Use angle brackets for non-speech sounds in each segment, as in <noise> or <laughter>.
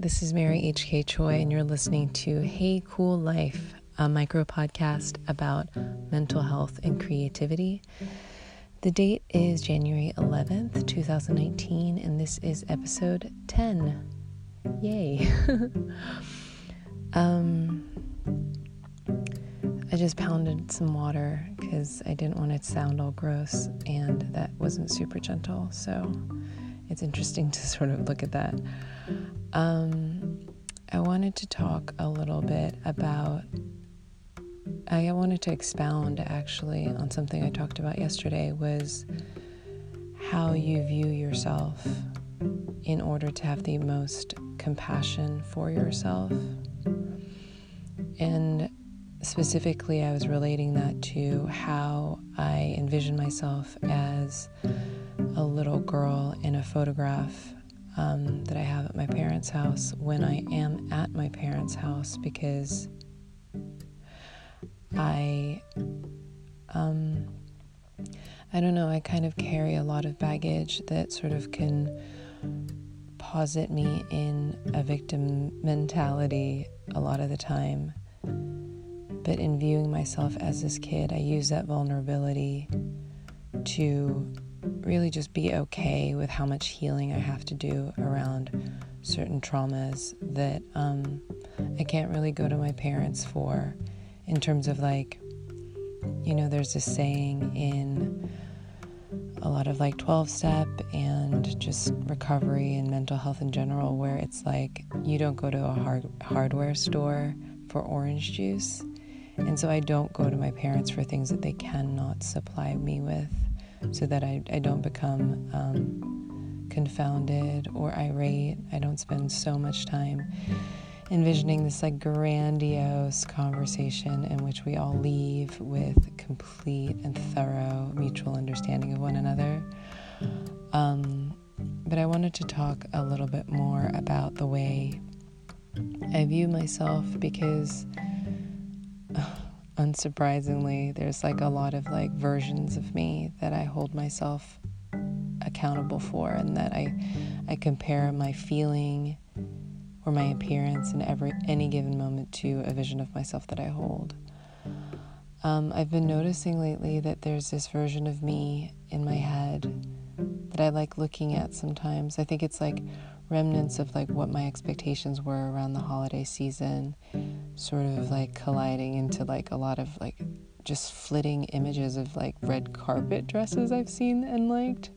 This is Mary H.K. Choi, and you're listening to Hey Cool Life, a micro podcast about mental health and creativity. The date is January 11th, 2019, and this is episode 10. Yay! <laughs> um, I just pounded some water because I didn't want it to sound all gross, and that wasn't super gentle, so it's interesting to sort of look at that. Um, I wanted to talk a little bit about. I wanted to expound actually on something I talked about yesterday was how you view yourself in order to have the most compassion for yourself. And specifically, I was relating that to how I envision myself as a little girl in a photograph um, that I have at my parents' house when I am at my parents' house because I, um, I don't know, I kind of carry a lot of baggage that sort of can posit me in a victim mentality a lot of the time. But in viewing myself as this kid, I use that vulnerability to really just be okay with how much healing I have to do around certain traumas that um, I can't really go to my parents for, in terms of like, you know, there's this saying in a lot of like 12 step and just recovery and mental health in general where it's like you don't go to a hard- hardware store for orange juice. And so I don't go to my parents for things that they cannot supply me with so that I, I don't become um, confounded or irate. I don't spend so much time envisioning this like grandiose conversation in which we all leave with complete and thorough mutual understanding of one another. Um, but I wanted to talk a little bit more about the way I view myself because unsurprisingly, there's like a lot of like versions of me that I hold myself accountable for and that I I compare my feeling or my appearance in every any given moment to a vision of myself that I hold. Um, I've been noticing lately that there's this version of me in my head that I like looking at sometimes. I think it's like remnants of like what my expectations were around the holiday season sort of like colliding into like a lot of like just flitting images of like red carpet dresses I've seen and liked.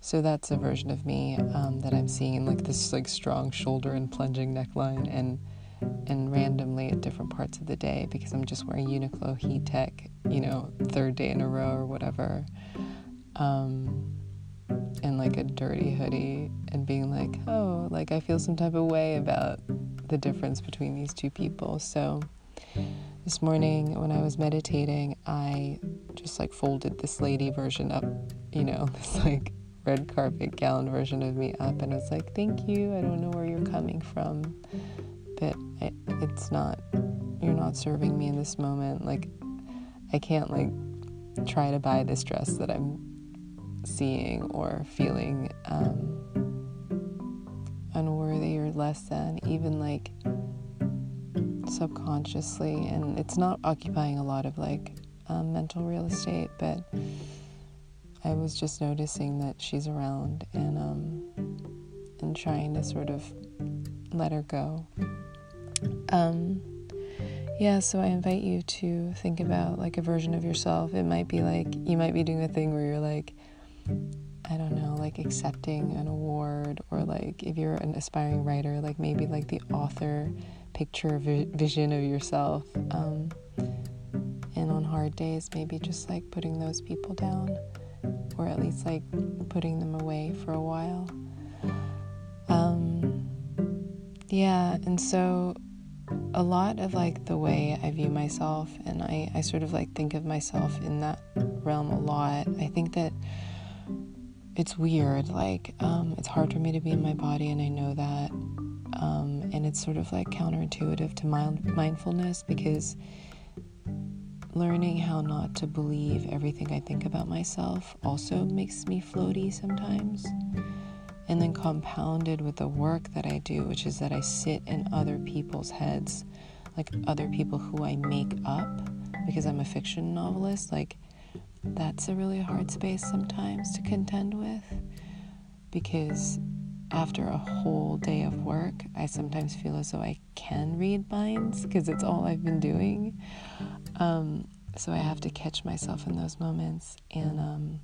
So that's a version of me um, that I'm seeing in like this like strong shoulder and plunging neckline and and randomly at different parts of the day because I'm just wearing Uniqlo Heat Tech, you know, third day in a row or whatever. Um, and like a dirty hoodie and being like, oh, like I feel some type of way about the difference between these two people. So this morning when I was meditating, I just like folded this lady version up, you know, <laughs> this like red carpet gown version of me up and I was like, thank you. I don't know where you're coming from, but it, it's not, you're not serving me in this moment. Like, I can't like try to buy this dress that I'm seeing or feeling um, unworthy or less than, even like subconsciously. And it's not occupying a lot of like um, mental real estate, but I was just noticing that she's around and um, and trying to sort of let her go. Um, yeah, so I invite you to think about like a version of yourself. It might be like you might be doing a thing where you're like, I don't know, like accepting an award, or like if you're an aspiring writer, like maybe like the author picture vision of yourself. Um, and on hard days, maybe just like putting those people down, or at least like putting them away for a while. Um, yeah, and so a lot of like the way I view myself, and I, I sort of like think of myself in that realm a lot. I think that it's weird. Like, um, it's hard for me to be in my body, and I know that. Um, and it's sort of like counterintuitive to mind- mindfulness because learning how not to believe everything I think about myself also makes me floaty sometimes. and then compounded with the work that I do, which is that I sit in other people's heads, like other people who I make up because I'm a fiction novelist. Like, that's a really hard space sometimes to contend with because after a whole day of work, I sometimes feel as though I can read minds because it's all I've been doing. Um, so I have to catch myself in those moments and um,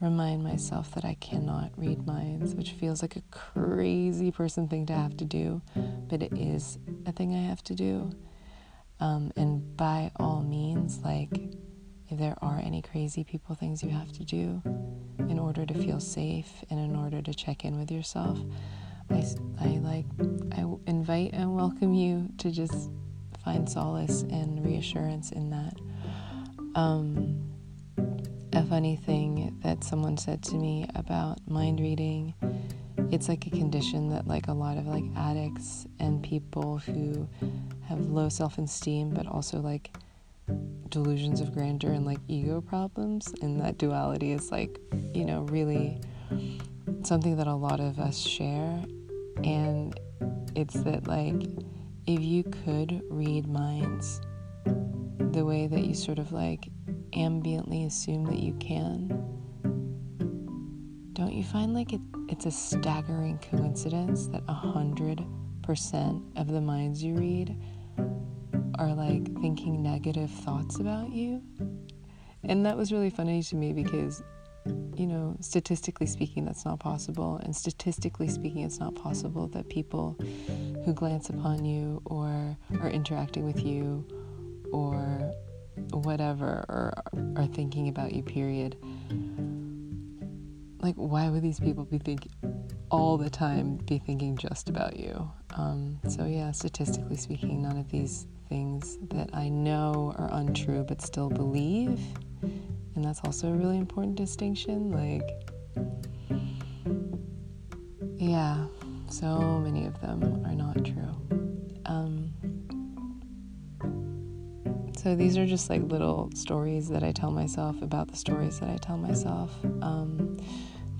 remind myself that I cannot read minds, which feels like a crazy person thing to have to do, but it is a thing I have to do. Um, and by all means, like, if there are any crazy people things you have to do in order to feel safe and in order to check in with yourself, I, I like, I invite and welcome you to just find solace and reassurance in that. Um, a funny thing that someone said to me about mind reading it's like a condition that like a lot of like addicts and people who have low self-esteem but also like delusions of grandeur and like ego problems and that duality is like you know really something that a lot of us share. And it's that like if you could read minds the way that you sort of like ambiently assume that you can, don't you find like it, it's a staggering coincidence that 100% of the minds you read are like thinking negative thoughts about you? And that was really funny to me because you know, statistically speaking, that's not possible. And statistically speaking, it's not possible that people who glance upon you or are interacting with you or whatever or are thinking about you, period. Like, why would these people be thinking all the time be thinking just about you? Um, so, yeah, statistically speaking, none of these things that I know are untrue but still believe and that's also a really important distinction. Like, yeah, so many of them are not true. Um, so these are just like little stories that I tell myself about the stories that I tell myself um,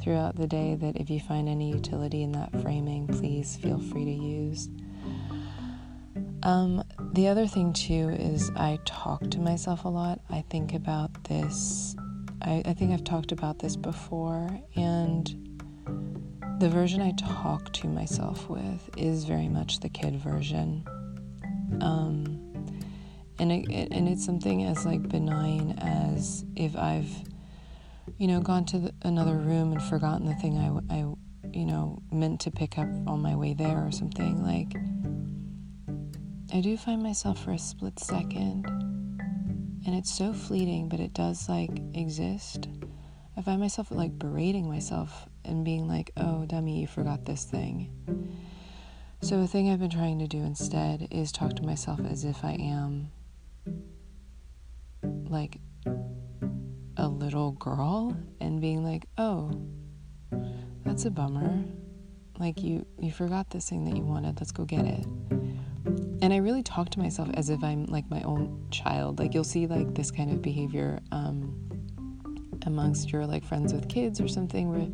throughout the day. That if you find any utility in that framing, please feel free to use. Um, the other thing too is I talk to myself a lot. I think about this. I, I think I've talked about this before, and the version I talk to myself with is very much the kid version. Um, and it, and it's something as like benign as if I've, you know, gone to the, another room and forgotten the thing I, I, you know, meant to pick up on my way there or something like I do find myself for a split second, and it's so fleeting, but it does like exist. I find myself like berating myself and being like, oh, dummy, you forgot this thing. So, a thing I've been trying to do instead is talk to myself as if I am like little girl and being like, oh, that's a bummer. Like, you, you forgot this thing that you wanted. Let's go get it and I really talk to myself as if I'm like my own child. Like you'll see like this kind of behavior um, amongst your like friends with kids or something where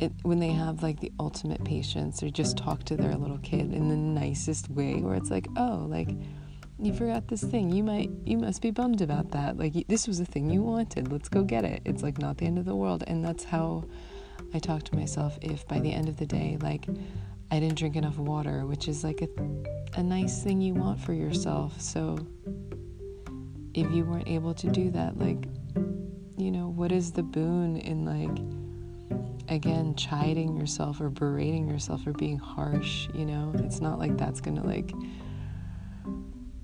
it when they have like the ultimate patience or just talk to their little kid in the nicest way where it's like oh like you forgot this thing. You might you must be bummed about that. Like this was a thing you wanted. Let's go get it. It's like not the end of the world. And that's how I talk to myself if by the end of the day like I didn't drink enough water, which is like a, a nice thing you want for yourself. So if you weren't able to do that, like, you know, what is the boon in like, again, chiding yourself or berating yourself or being harsh? You know, it's not like that's gonna like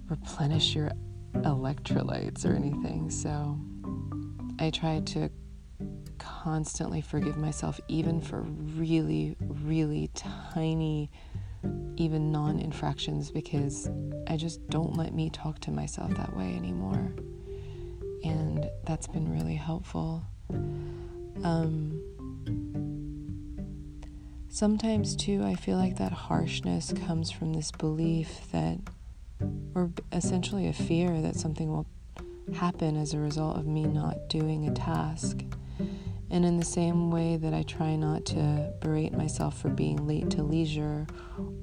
replenish your electrolytes or anything. So I try to constantly forgive myself, even for really, really tiny, even non infractions, because I just don't let me talk to myself that way anymore. And that's been really helpful. Um, sometimes, too, I feel like that harshness comes from this belief that, or essentially a fear that something will happen as a result of me not doing a task. And in the same way that I try not to berate myself for being late to leisure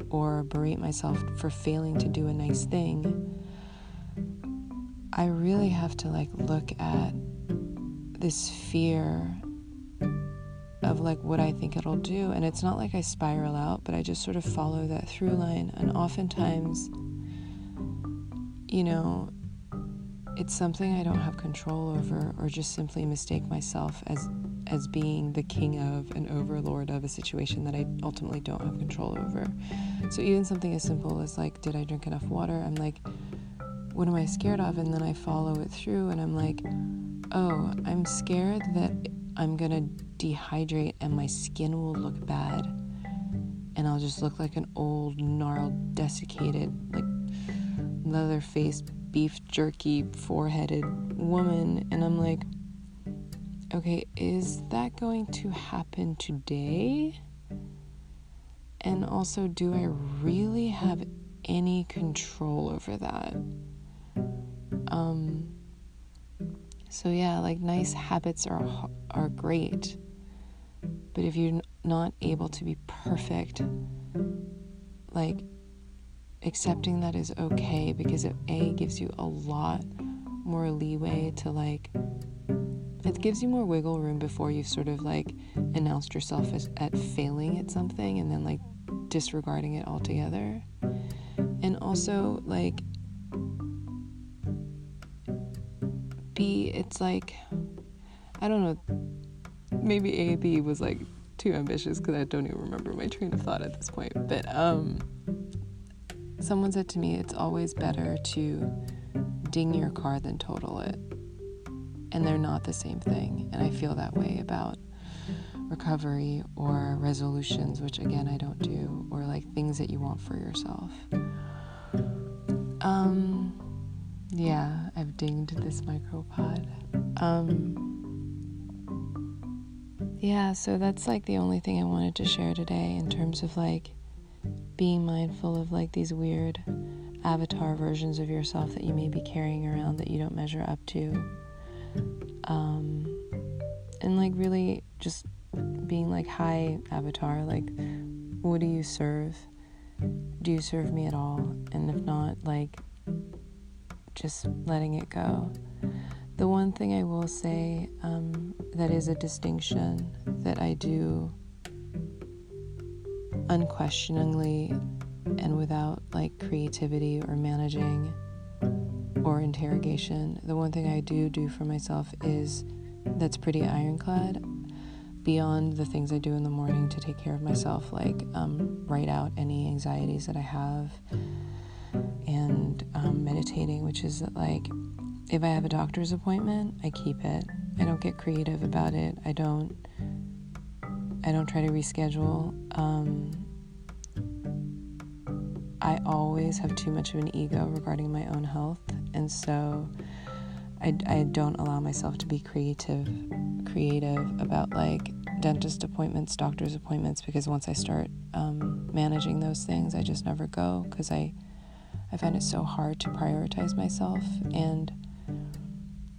or berate myself for failing to do a nice thing, I really have to like look at this fear of like what I think it'll do. And it's not like I spiral out, but I just sort of follow that through line. And oftentimes, you know, it's something I don't have control over or just simply mistake myself as as being the king of and overlord of a situation that I ultimately don't have control over. So even something as simple as like did I drink enough water? I'm like what am I scared of? And then I follow it through and I'm like, "Oh, I'm scared that I'm going to dehydrate and my skin will look bad." And I'll just look like an old, gnarled, desiccated, like leather faced beef jerky, four headed woman. And I'm like, okay, is that going to happen today? And also, do I really have any control over that? Um, so yeah, like nice habits are are great, but if you're not able to be perfect, like accepting that is okay because it a gives you a lot more leeway to like it gives you more wiggle room before you've sort of like announced yourself as at failing at something and then like disregarding it altogether. And also like b it's like i don't know maybe a b was like too ambitious because i don't even remember my train of thought at this point but um Someone said to me, it's always better to ding your car than total it. And they're not the same thing. And I feel that way about recovery or resolutions, which again I don't do, or like things that you want for yourself. Um, yeah, I've dinged this micropod. Um, yeah, so that's like the only thing I wanted to share today in terms of like being mindful of like these weird avatar versions of yourself that you may be carrying around that you don't measure up to. Um, and like really just being like, hi, avatar, like, what do you serve? Do you serve me at all? And if not, like, just letting it go. The one thing I will say um, that is a distinction that I do unquestioningly and without like creativity or managing or interrogation. The one thing I do do for myself is that's pretty ironclad beyond the things I do in the morning to take care of myself, like um, write out any anxieties that I have and um, meditating, which is that, like if I have a doctor's appointment, I keep it. I don't get creative about it. I don't I don't try to reschedule. Um, I always have too much of an ego regarding my own health, and so I, I don't allow myself to be creative, creative about like dentist appointments, doctor's appointments, because once I start um, managing those things, I just never go because I, I find it so hard to prioritize myself and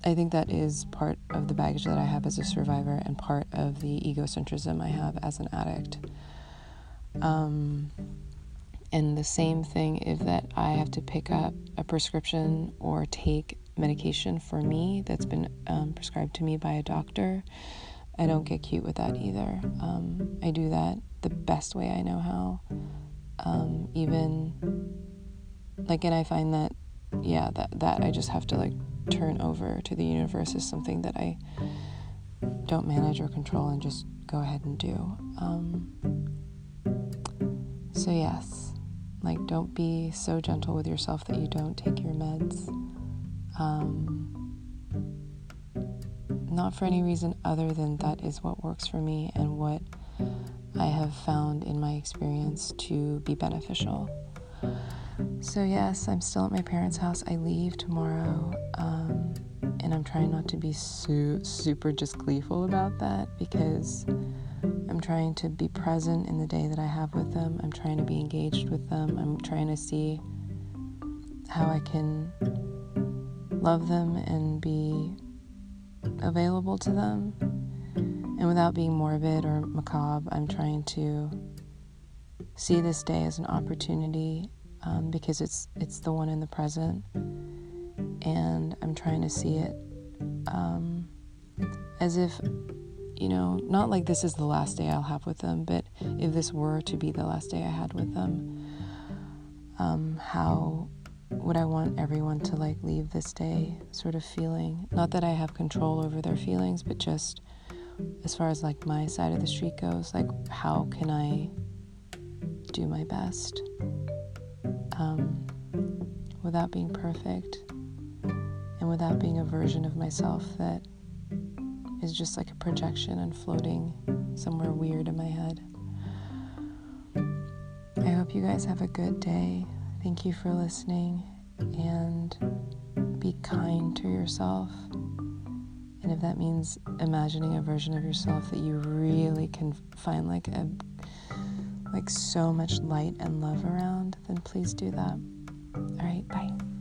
I think that is part of the baggage that I have as a survivor and part of the egocentrism I have as an addict. Um, and the same thing is that I have to pick up a prescription or take medication for me that's been um, prescribed to me by a doctor. I don't get cute with that either. Um, I do that the best way I know how. Um, even like, and I find that, yeah, that that I just have to like turn over to the universe is something that I don't manage or control and just go ahead and do. Um, so, yes, like don't be so gentle with yourself that you don't take your meds. Um, not for any reason other than that is what works for me and what I have found in my experience to be beneficial. So, yes, I'm still at my parents' house. I leave tomorrow, um, and I'm trying not to be su- super just gleeful about that because I'm trying to be present in the day that I have with them. I'm trying to be engaged with them. I'm trying to see how I can love them and be available to them. And And without being morbid or macabre, I'm trying to see this day as an opportunity um, because it's it's the one in the present, and I'm trying to see it um, as if you know, not like this is the last day I'll have with them, but if this were to be the last day I had with them, um, how would I want everyone to like leave this day sort of feeling? Not that I have control over their feelings, but just as far as like my side of the street goes, like how can I do my best um, without being perfect and without being a version of myself that is just like a projection and floating somewhere weird in my head. I hope you guys have a good day. Thank you for listening and be kind to yourself. And if that means imagining a version of yourself that you really can find like a like so much light and love around, then please do that. All right, bye.